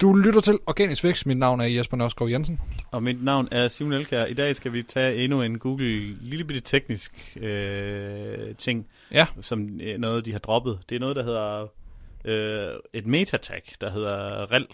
Du lytter til Organisk Vækst. Mit navn er Jesper Nørskov Jensen. Og mit navn er Simon Elkær. I dag skal vi tage endnu en Google lille bitte teknisk øh, ting, Ja. som øh, noget, de har droppet. Det er noget, der hedder øh, et metatag, der hedder rel.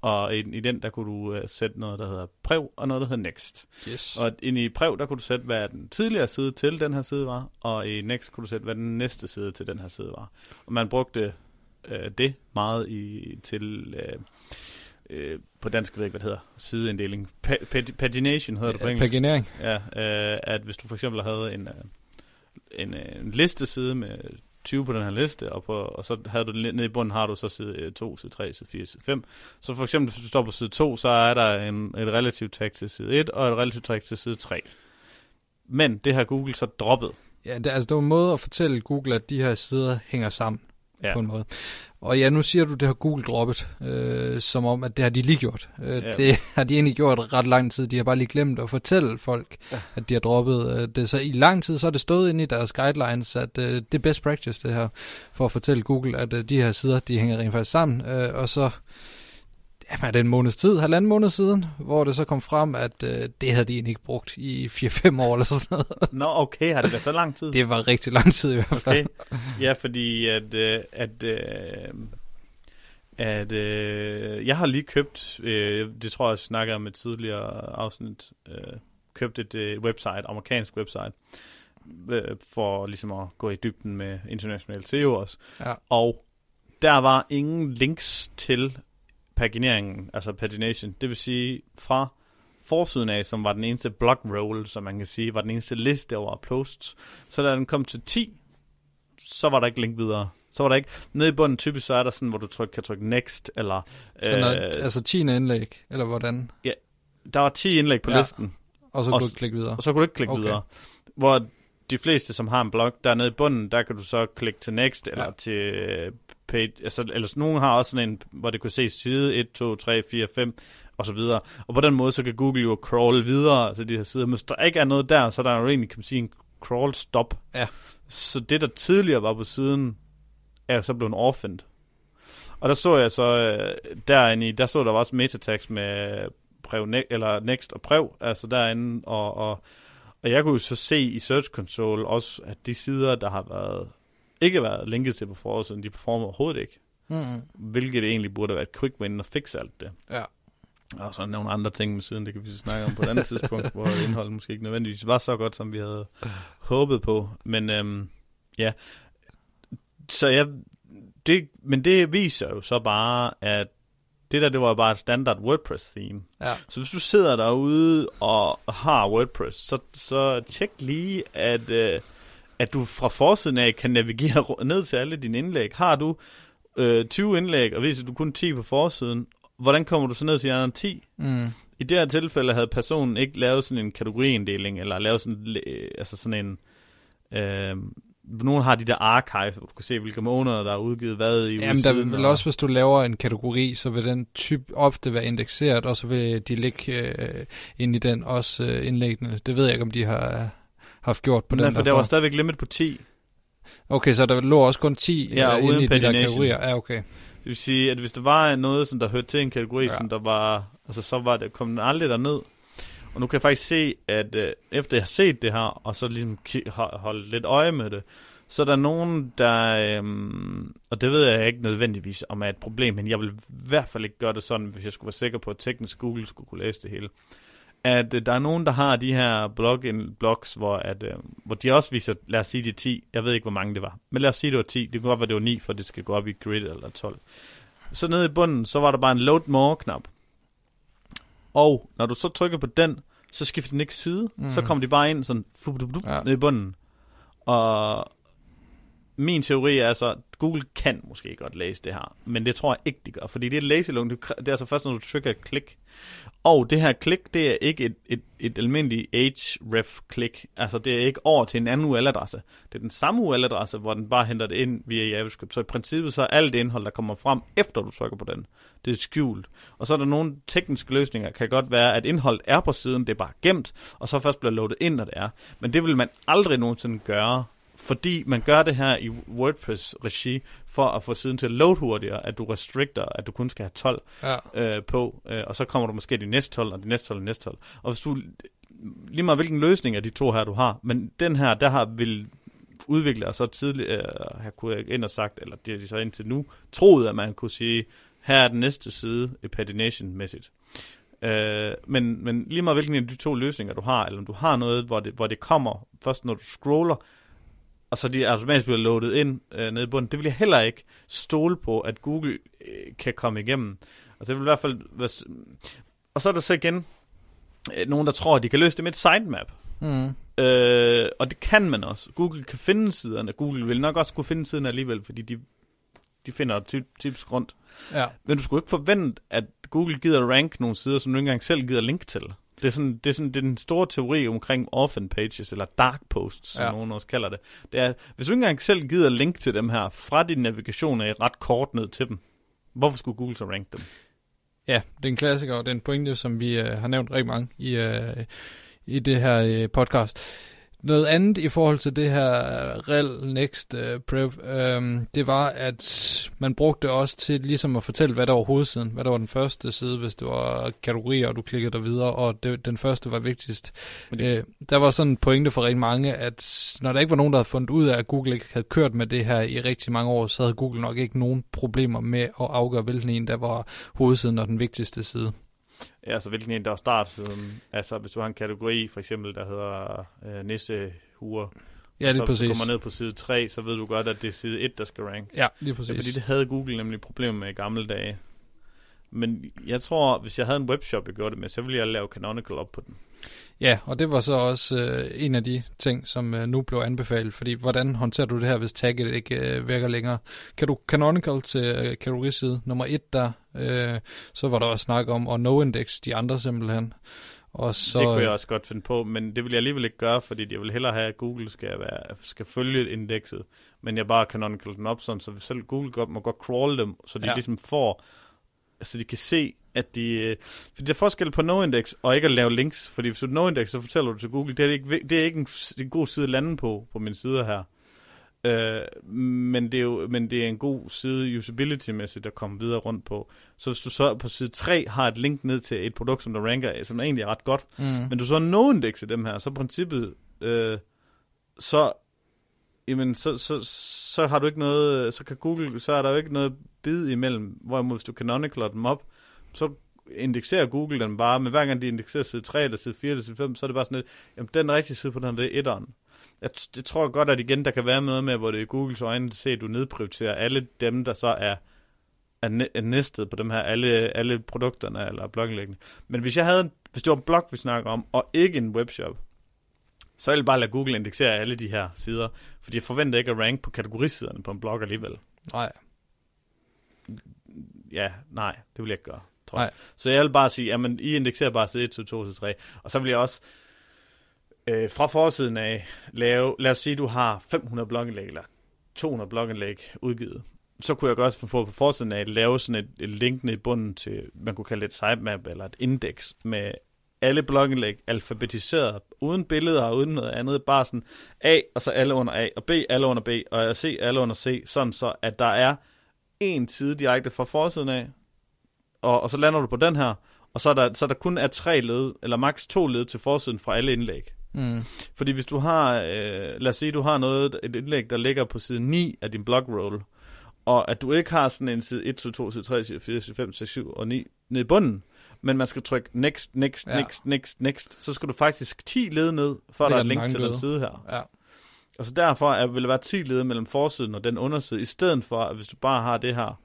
Og i, i den, der kunne du øh, sætte noget, der hedder prev, og noget, der hedder next. Yes. Og inde i prev, der kunne du sætte, hvad den tidligere side til den her side var, og i next kunne du sætte, hvad den næste side til den her side var. Og man brugte øh, det meget i, til... Øh, øh, på dansk ved jeg ikke, hvad det hedder, sideinddeling. Pa- pa- pagination hedder det på engelsk. Paginering. Ja, øh, at hvis du for eksempel havde en, øh, en, øh, en listeside med 20 på den her liste, og, på, og så havde du den nede i bunden, har du så side 2, side 3, side 4, side 5. Så for eksempel, hvis du står på side 2, så er der en, et relativt tag til side 1, og et relativt tag til side 3. Men det har Google så droppet. Ja, det, altså, det var en måde at fortælle Google, at de her sider hænger sammen Ja. på en måde. Og ja, nu siger du, det har Google droppet, øh, som om, at det har de lige gjort. Øh, Ja. Det har de egentlig gjort ret lang tid. De har bare lige glemt at fortælle folk, ja. at de har droppet øh, det. Så i lang tid, så er det stået inde i deres guidelines, at øh, det er best practice, det her, for at fortælle Google, at øh, de her sider, de hænger rent faktisk sammen. Øh, og så ja, er det en måneds tid, halvanden måned siden, hvor det så kom frem, at øh, det havde de egentlig ikke brugt i 4-5 år eller sådan noget. Nå, okay, har det været så lang tid? Det var rigtig lang tid i hvert fald. Okay. Ja, fordi at, øh, at, øh, at øh, jeg har lige købt, øh, det tror jeg, jeg snakker om et tidligere afsnit, øh, købt et øh, website, amerikansk website, øh, for ligesom at gå i dybden med international SEO også. Ja. Og der var ingen links til pagineringen, altså pagination. Det vil sige, fra forsiden af, som var den eneste blog roll, som man kan sige, var den eneste liste over posts. Så da den kom til 10, så var der ikke link videre. Så var der ikke, nede i bunden typisk, så er der sådan, hvor du tryk, kan trykke next, eller Så når, altså 10. indlæg, eller hvordan? der var 10 indlæg på Ja. ja. listen, Og så Og kunne du s- klikke videre. og så kunne du ikke klikke Okay. videre. Hvor de fleste, som har en blog, der nede i bunden, der kan du så klikke til next, eller Ja. ja. til øh, page, altså, eller nogen har også sådan en, hvor det kunne se side 1, 2, 3, 4, 5, og så videre. Og på den måde, så kan Google jo crawl videre til de her sider. Men hvis der ikke er noget der, så er der jo egentlig, kan man sige, en crawl stop. Ja. Så det, der tidligere var på siden, er så blevet orphaned. Og der så jeg så, øh, derinde i, der så der var også metatags med brev, ne- eller next og brev, altså derinde, og, og, og jeg kunne jo så se i Search Console også, at de sider, der har været, ikke været linket til på forsiden, de performer overhovedet ikke. Mm-hmm. Hvilket egentlig burde være et quick win at fikse alt det. Ja. Og så nogle andre ting med siden, det kan vi snakke om på et andet tidspunkt, hvor indholdet måske ikke nødvendigvis var så godt, som vi havde håbet på. Men øhm, ja, så jeg, det, men det viser jo så bare, at det der, det var bare et standard WordPress-theme. Ja. Så hvis du sidder derude og har WordPress, så, så tjek lige, at, øh, at du fra forsiden af kan navigere ned til alle dine indlæg. Har du øh, 20 indlæg, og viser du kun 10 på forsiden, hvordan kommer du så ned til de andre 10? Mm. I det her tilfælde havde personen ikke lavet sådan en kategoriinddeling, eller lavet sådan, øh, altså sådan en... Øh, nogen har de der archive, hvor du kan se, hvilke måneder, der er udgivet hvad i Jamen, der vil også, hvis du laver en kategori, så vil den typ ofte være indekseret, og så vil de ligge øh, ind i den også øh, indlæggende. Det ved jeg ikke, om de har haft gjort på Nej, den for der form. var stadigvæk limit på 10. Okay, så der lå også kun 10 Ja, øh, uden inde i de der kategorier. Ja, okay. Det vil sige, at hvis der var noget, som der hørte til en kategori, Ja. som der var, altså så var det, kom den aldrig derned. Og nu kan jeg faktisk se, at øh, efter jeg har set det her, og så ligesom holdt lidt øje med det, så er der nogen, der, øhm, og det ved jeg ikke nødvendigvis om er et problem, men jeg vil i hvert fald ikke gøre det sådan, hvis jeg skulle være sikker på, at teknisk Google skulle kunne læse det hele. At øh, der er nogen, der har de her blog blogs, hvor, at, øh, hvor de også viser, lad os sige de 10, jeg ved ikke, hvor mange det var, men lad os sige, det var 10, det kunne godt være, det var 9, for det skal gå op i grid eller 12. Så nede i bunden, så var der bare en load more knap. Og når du så trykker på den, så skifter den ikke side. Mm. Så kommer de bare ind sådan ja. ned i bunden. Og min teori er altså, at Google kan måske godt læse det her, men det tror jeg ikke, de gør, fordi det er lazy loading. Det er altså først, når du trykker et klik. Og det her klik, det er ikke et, et, et almindeligt href-klik. Altså, det er ikke over til en anden URL-adresse. Det er den samme URL-adresse, hvor den bare henter det ind via JavaScript. Så i princippet så er alt det indhold, der kommer frem, efter du trykker på den, det er skjult. Og så er der nogle tekniske løsninger, kan godt være, at indholdet er på siden, det er bare gemt, og så først bliver loadet ind, når det er. Men det vil man aldrig nogensinde gøre fordi man gør det her i WordPress-regi, for at få siden til at load hurtigere, at du restrikter, at du kun skal have 12 Ja. øh, på, øh, og så kommer du måske de næste 12, og de næste 12, og de næste 12. Og hvis du, lige meget hvilken løsning af de to her, du har, men den her, der har vil udviklere så tidligt øh, have kunne ind og sagt, eller det har de så indtil nu, troet, at man kunne sige, her er den næste side pagination-mæssigt. Øh, men, men lige meget hvilken af de to løsninger du har, eller om du har noget, hvor det, hvor det kommer først når du scroller, og så de automatisk bliver loadet ind øh, nede i bunden, det vil jeg heller ikke stole på, at Google øh, kan komme igennem. Altså det vil i hvert fald være, s- og så er der så igen øh, nogen, der tror, at de kan løse det med et sitemap. Mm. Øh, og det kan man også. Google kan finde siderne. Google vil nok også kunne finde siderne alligevel, fordi de, de finder ty- typisk rundt. Ja. Men du skulle ikke forvente, at Google gider rank nogle sider, som du ikke engang selv gider link til. Det er, sådan, det, er sådan, det er den store teori omkring orphan pages, eller dark posts, som Ja. nogen også kalder det. Det er, hvis du ikke engang selv gider link til dem her, fra din navigation er ret kort ned til dem, hvorfor skulle Google så rank dem? Ja, det er en klassiker, og det er en pointe, som vi øh, har nævnt rigtig mange i, øh, i det her øh, podcast. Noget andet i forhold til det her rel next øh, prep, øh, det var, at man brugte det også til ligesom at fortælle, hvad der var hovedsiden, hvad der var den første side, hvis det var kategorier, og du klikkede der videre, og det, den første var vigtigst. Men Øh, der var sådan en pointe for rigtig mange, at når der ikke var nogen, der havde fundet ud af, at Google ikke havde kørt med det her i rigtig mange år, så havde Google nok ikke nogen problemer med at afgøre, hvilken en, der var hovedsiden og den vigtigste side. Ja, altså hvilken en, der er startsiden. Altså hvis du har en kategori, for eksempel, der hedder øh, nissehuer, Ja, lige så præcis. kommer ned på side 3, så ved du godt, at det er side 1, der skal rank. Ja, lige Ja, præcis. fordi det havde Google nemlig problemer med i gamle dage. Men jeg tror, hvis jeg havde en webshop, jeg gjorde det med, så ville jeg lave Canonical op på den. Ja, og det var så også øh, en af de ting, som øh, nu blev anbefalet, fordi hvordan håndterer du det her, hvis tagget ikke øh, virker længere? Kan du canonical til øh, kategoriside nummer 1 der, øh, så var der også snak om at no-index de andre simpelthen. Og så, det kunne jeg også godt finde på, men det vil jeg alligevel ikke gøre, fordi jeg vil hellere have, at Google skal, være, skal følge indekset, men jeg bare canonical den op, sådan, så selv Google godt, må godt crawl dem, så de ja. ligesom får, så de kan se, at de... øh, Fordi der er forskel på no-index og ikke at lave links, fordi hvis du no-index, så fortæller du til Google, det er ikke, det er ikke en, en god side at lande på, på mine sider her. Øh, men, det er jo, men det er en god side usability-mæssigt at komme videre rundt på. Så hvis du så på side 3 har et link ned til et produkt, som der ranker, som egentlig er ret godt, mm, men du så no-index i dem her, så princippet, øh, så, jamen, så, så, så har du ikke noget, så kan Google, så er der jo ikke noget bid imellem, hvorimod hvis du canonicaler dem op, så indekserer Google den bare, men hver gang de indekserer side 3 eller side 4 eller side 5, så er det bare sådan lidt, jamen den rigtige side på den her, det er etteren. Jeg, t- det tror godt, at igen, der kan være noget med, hvor det er Googles øjne, se, at du nedprioriterer alle dem, der så er, er, næ- er næstet på dem her, alle, alle produkterne eller blogindlæggene. Men hvis jeg havde, en- hvis det var en blog, vi snakker om, og ikke en webshop, så ville jeg bare lade Google indeksere alle de her sider, fordi jeg forventer ikke at rank på kategorisiderne på en blog alligevel. nej, Ja, nej, det vil jeg ikke gøre, tror Nej. jeg. Så jeg vil bare sige, jamen, I indekserer bare side 1, side 2, side 3, og så vil jeg også øh, fra forsiden af lave, lad os sige, du har 500 blogindlæg, eller 200 blogindlæg udgivet. Så kunne jeg godt få på, på forsiden af at lave sådan et, et link ned i bunden til, man kunne kalde det et sitemap eller et indeks med alle blogindlæg alfabetiseret, uden billeder og uden noget andet, bare sådan A, og så alle under A, og B, alle under B, og C, alle under C, sådan så, at der er en side direkte fra forsiden af, og, og så lander du på den her, og så er der, så er der kun er tre led, eller maks to led til forsiden fra alle indlæg. mm, Fordi hvis du har, øh, lad os sige, du har noget, et indlæg, der ligger på side 9 af din blogroll, og at du ikke har sådan en side 1, 2, 2, side 3, side 4, side 5, side 7 og 9 nede i bunden, men man skal trykke next, next, Ja. next, next, next, så skal du faktisk 10 led ned, for der er et link til den side her. ja, Og så derfor er, vil der være 10 led mellem forsiden og den underside, i stedet for, at hvis du bare har det her,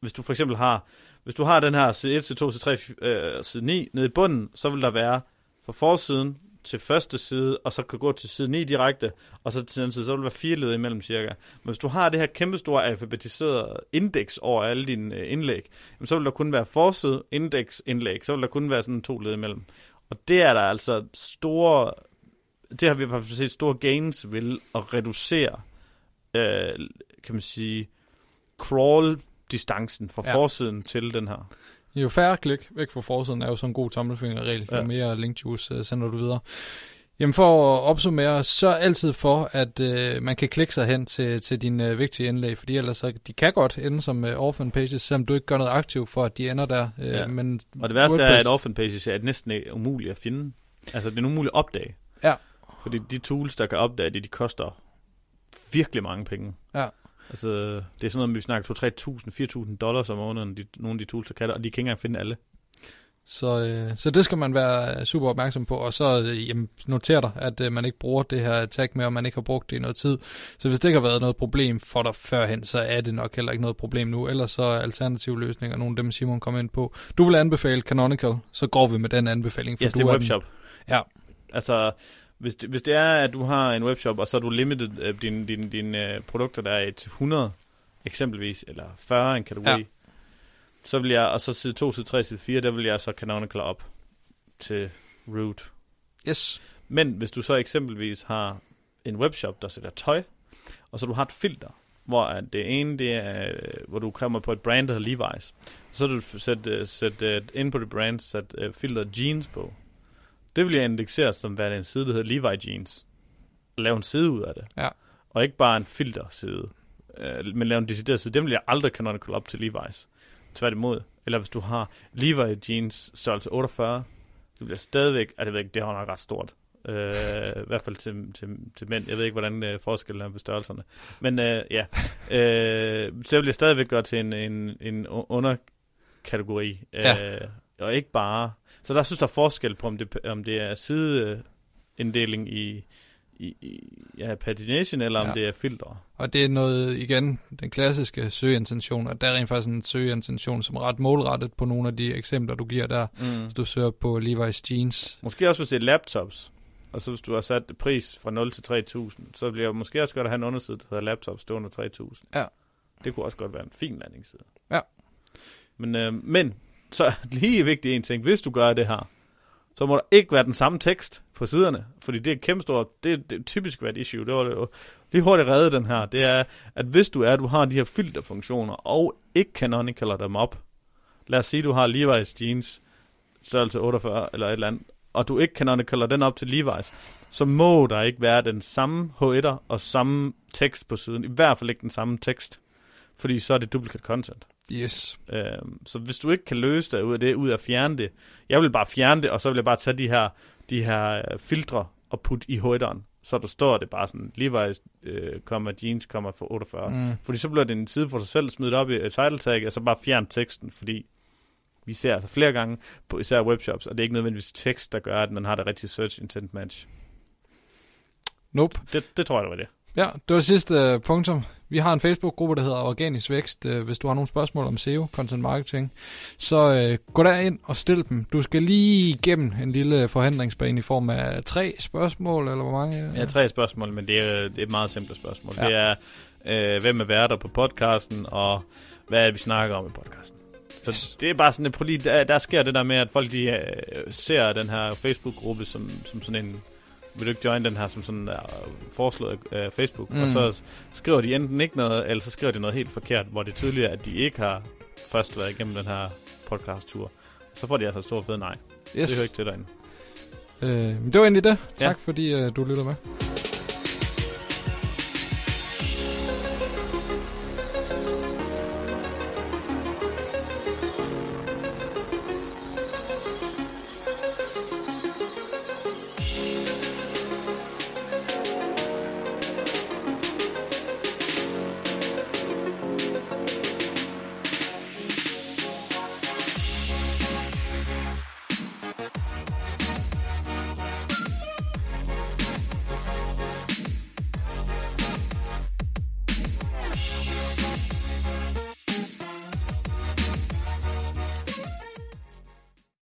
hvis du for eksempel har, hvis du har den her side 1, side 2, side 3, øh, side 9 nede i bunden, så vil der være fra forsiden til første side, og så kan gå til side 9 direkte, og så til den side, så vil der være fire led imellem cirka. Men hvis du har det her kæmpestore alfabetiserede indeks over alle dine øh, indlæg, så vil der kun være forside, indeks, indlæg, så vil der kun være sådan to led imellem. Og det er der altså store, det har vi fald set store gains vil at reducere, øh, kan man sige, crawl-distancen fra ja. forsiden til den her. Jo færre klik væk fra forsiden er jo sådan en god tommelfingerregel, jo Ja. mere link juice uh, sender du videre. Jamen for at opsummere, så altid for, at øh, man kan klikke sig hen til, til dine øh, vigtige indlæg, fordi ellers så, de kan godt ende som øh, orphan pages, selvom du ikke gør noget aktivt for, at de ender der. Øh, Ja. men Og det værste WordPress- er, at orphan pages er næsten umuligt at finde. Altså, det er umuligt at opdage. Ja. Fordi de tools, der kan opdage det, de koster virkelig mange penge. Ja. Altså, det er sådan noget, vi snakker 2-3.000, 4.000 dollars om måneden, de, nogle af de tools, der kan det, og de kan ikke engang finde alle. Så, øh, så det skal man være super opmærksom på, og så øh, jamen, noter dig, at øh, man ikke bruger det her tag med, og man ikke har brugt det i noget tid. Så hvis det ikke har været noget problem for dig førhen, så er det nok heller ikke noget problem nu. Ellers så er alternative løsninger, nogle af dem Simon kom ind på. Du vil anbefale Canonical, så går vi med den anbefaling. For yes, du det er den- webshop. Ja. Altså, hvis det, hvis det er, at du har en webshop, og så er du limited øh, dine din, din, øh, produkter, der er til 100 eksempelvis, eller 40 en kategori, Ja. så vil jeg, og så side 2, side 3, side 4, der vil jeg så Canonical op til root. Yes. Men hvis du så eksempelvis har en webshop, der sælger tøj, og så du har et filter, hvor det ene, det er, øh, hvor du kommer på et brand, der hedder Levi's. Så du sæt, øh, sæt øh, ind på det brand, øh, filter jeans på. Det vil jeg indeksere som værende en side, der hedder Levi Jeans. Lave en side ud af det. Ja. Og ikke bare en filterside. Øh, men lave en decideret side. Den vil jeg aldrig canonical op til Levi's. Tværtimod. Eller hvis du har Levi Jeans størrelse 48, det bliver stadigvæk, at jeg ved ikke, det er nok ret stort. Øh, I hvert fald til, til, til mænd. Jeg ved ikke, hvordan øh, forskellen er på størrelserne. Men øh, ja, øh, så vil jeg stadigvæk gøre til en, en, en underkategori. Ja. Øh, og ikke bare... Så der synes der er forskel på, om det, om det er sideinddeling i, i, i ja, pagination, eller om Ja. det er filtre. Og det er noget, igen, den klassiske søgeintention, og der er rent faktisk en søgeintention, som er ret målrettet på nogle af de eksempler, du giver der. Mm. Hvis du søger på Levi's Jeans. Måske også, hvis det er laptops. Og så hvis du har sat pris fra 0 til 3.000, så bliver måske også godt at have en underside, der hedder laptops, det er under 3.000. Ja. Det kunne også godt være en fin landingsside. Ja. Men, øh, men så lige vigtig en ting. Hvis du gør det her, så må der ikke være den samme tekst på siderne. Fordi det er kæmpe stort. Det, det er typisk været issue. Det var det jo lige hurtigt reddet den her. Det er, at hvis du er, du har de her filterfunktioner, og ikke canonicaler dem op. Lad os sige, du har Levi's jeans, størrelse 48 eller et eller andet, og du ikke canonicaler den op til Levi's, så må der ikke være den samme H1'er og samme tekst på siden. I hvert fald ikke den samme tekst. Fordi så er det duplicate content. Yes. Øhm, så hvis du ikke kan løse dig ud af det, ud af at fjerne det, jeg vil bare fjerne det, og så vil jeg bare tage de her, de her øh, filtre og putte i højderen. Så der står det bare sådan, Levi's, øh, komma, jeans, komma, for 48. Mm. Fordi så bliver det en side for sig selv, smidt op i et title tag, og så bare fjerne teksten, fordi vi ser altså flere gange på især webshops, og det er ikke nødvendigvis tekst, der gør, at man har det rigtige search intent match. Nope. Det, det tror jeg, det var det. Ja, det var sidste øh, punktum. Vi har en Facebook-gruppe, der hedder Organisk Vækst. Øh, hvis du har nogle spørgsmål om SEO, content marketing, så øh, gå derind og stil dem. Du skal lige igennem en lille forhindringsbane i form af tre spørgsmål, eller hvor mange? øh? Har tre spørgsmål, men det er, det er et meget simpelt spørgsmål. Ja. Ja. Det er, øh, hvem er værter på podcasten, og hvad er det, vi snakker om i podcasten. Så det er bare sådan, at der, der sker det der med, at folk de, øh, ser den her Facebook-gruppe som, som sådan en, vil du ikke join den her som sådan uh, foreslået af Facebook, Mm. og så skriver de enten ikke noget, eller så skriver de noget helt forkert, hvor det er tydeligt, at de ikke har først været igennem den her podcast-tur. Så får de altså et stort fed nej. Yes. Det hører ikke til derinde. Øh, men det var egentlig det. Ja. Tak fordi øh, du lytter med.